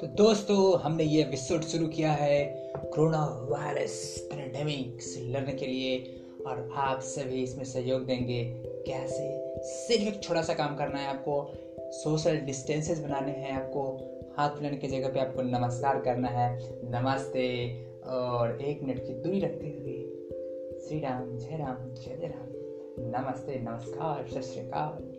तो दोस्तों, हमने ये एपिसोड शुरू किया है कोरोना वायरस पेंडेमिक से लड़ने के लिए और आप सभी इसमें सहयोग देंगे। कैसे? सिर्फ़ एक छोटा सा काम करना है आपको। सोशल डिस्टेंसेस बनाने हैं आपको। हाथ मिलाने की जगह पे आपको नमस्कार करना है। नमस्ते। और एक मिनट की दूरी रखते हुए श्री राम जय राम, जय जय राम। नमस्ते, नमस्कार, सत श्रीकाल